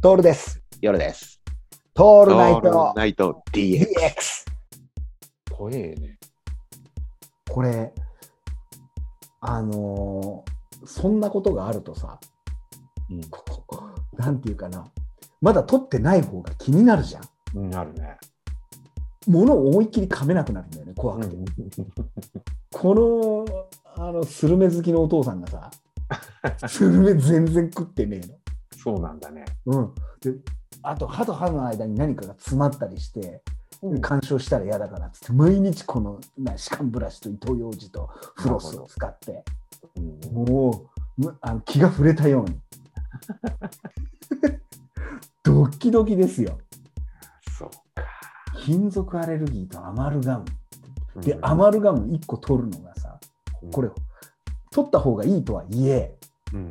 トールです。夜です。オトールナイトナイト DX。怖えね。これ、あのーそんなことがあるとさ、うんこうなんていうかな、まだ撮ってない方が気になるじゃん。なるね。物を思いっきり噛めなくなるんだよね、怖くて。この、あの、スルメ好きのお父さんがさ、スルメ全然食ってねえの。そうなんだね。うん、であと歯と歯の間に何かが詰まったりして、干渉したら嫌だからっつって毎日このな歯間ブラシと糸ようじとフロスを使ってうんもうむあの気が触れたように。ドキドキですよ。そうか。金属アレルギーとアマルガム。で、うん。アマルガム1個取るのがさこれ、取った方がいいとはいえうん。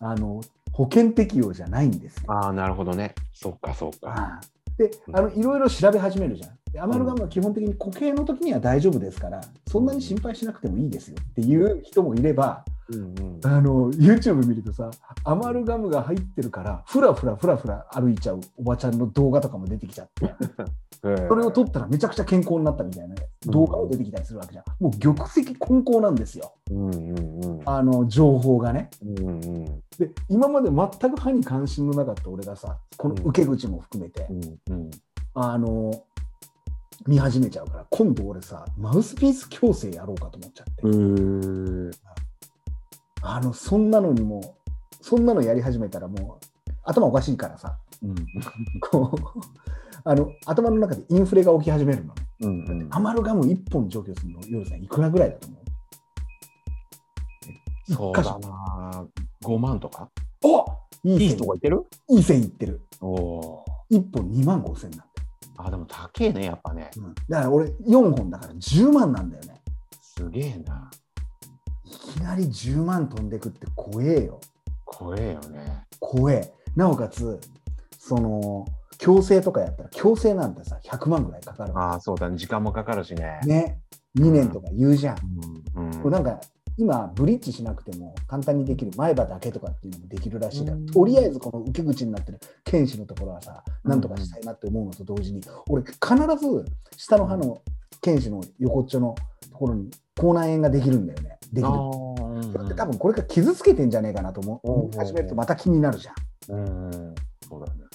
あの保険適用じゃないんですよああ、なるほどね。そうか、そうか。であのいろいろ調べ始めるじゃん。でアマルガムは基本的に固形の時には大丈夫ですから、そんなに心配しなくてもいいですよっていう人もいれば、うんうん。あの YouTube 見るとさ、アマルガムが入ってるから、ふらふらふらふら歩いちゃうおばちゃんの動画とかも出てきちゃって、それを撮ったらめちゃくちゃ健康になったみたいな動画も出てきたりするわけじゃん。もう玉石混交なんですよ、うんうんうん。あの情報がね。うんうん。で、今まで全く歯に関心のなかった俺がさ、この受け口も含めて、うんうん。あの見始めちゃうから今度俺さマウスピース矯正やろうかと思っちゃって、うん。あのそんなのにもそんなのやり始めたらもう頭おかしいからさこうあの頭の中でインフレが起き始めるのね、うんうん。アマルガム1本除去するの夜さんいくらぐらいだと思う？そうだな。5万とか？おいいいとこ行ってる？いい線いってるおお1本2万5千なんだ。あ、でも高えね、やっぱね。うんだから俺4本だから10万なんだよねすげえな。いきなり10万飛んでくって怖えよ怖えよね。怖えなおかつその矯正とかやったら矯正なんてさ100万ぐらいかかるわああ、そうだね。時間もかかるしね。ね2年とか言うじゃん、うん。これなんか今ブリッジしなくても簡単にできる前歯だけとかっていうのもできるらしいから、うん。とりあえずこの受け口になってる剣士のところはさなんとかしたいなって思うのと同時に、俺必ず下の歯の剣士の横っちょのところに口内炎ができるんだよね。できる。それって多分これから傷つけてんじゃねえかなと思う。ん。う始めるとまた気になるじゃん。うん。そうだね。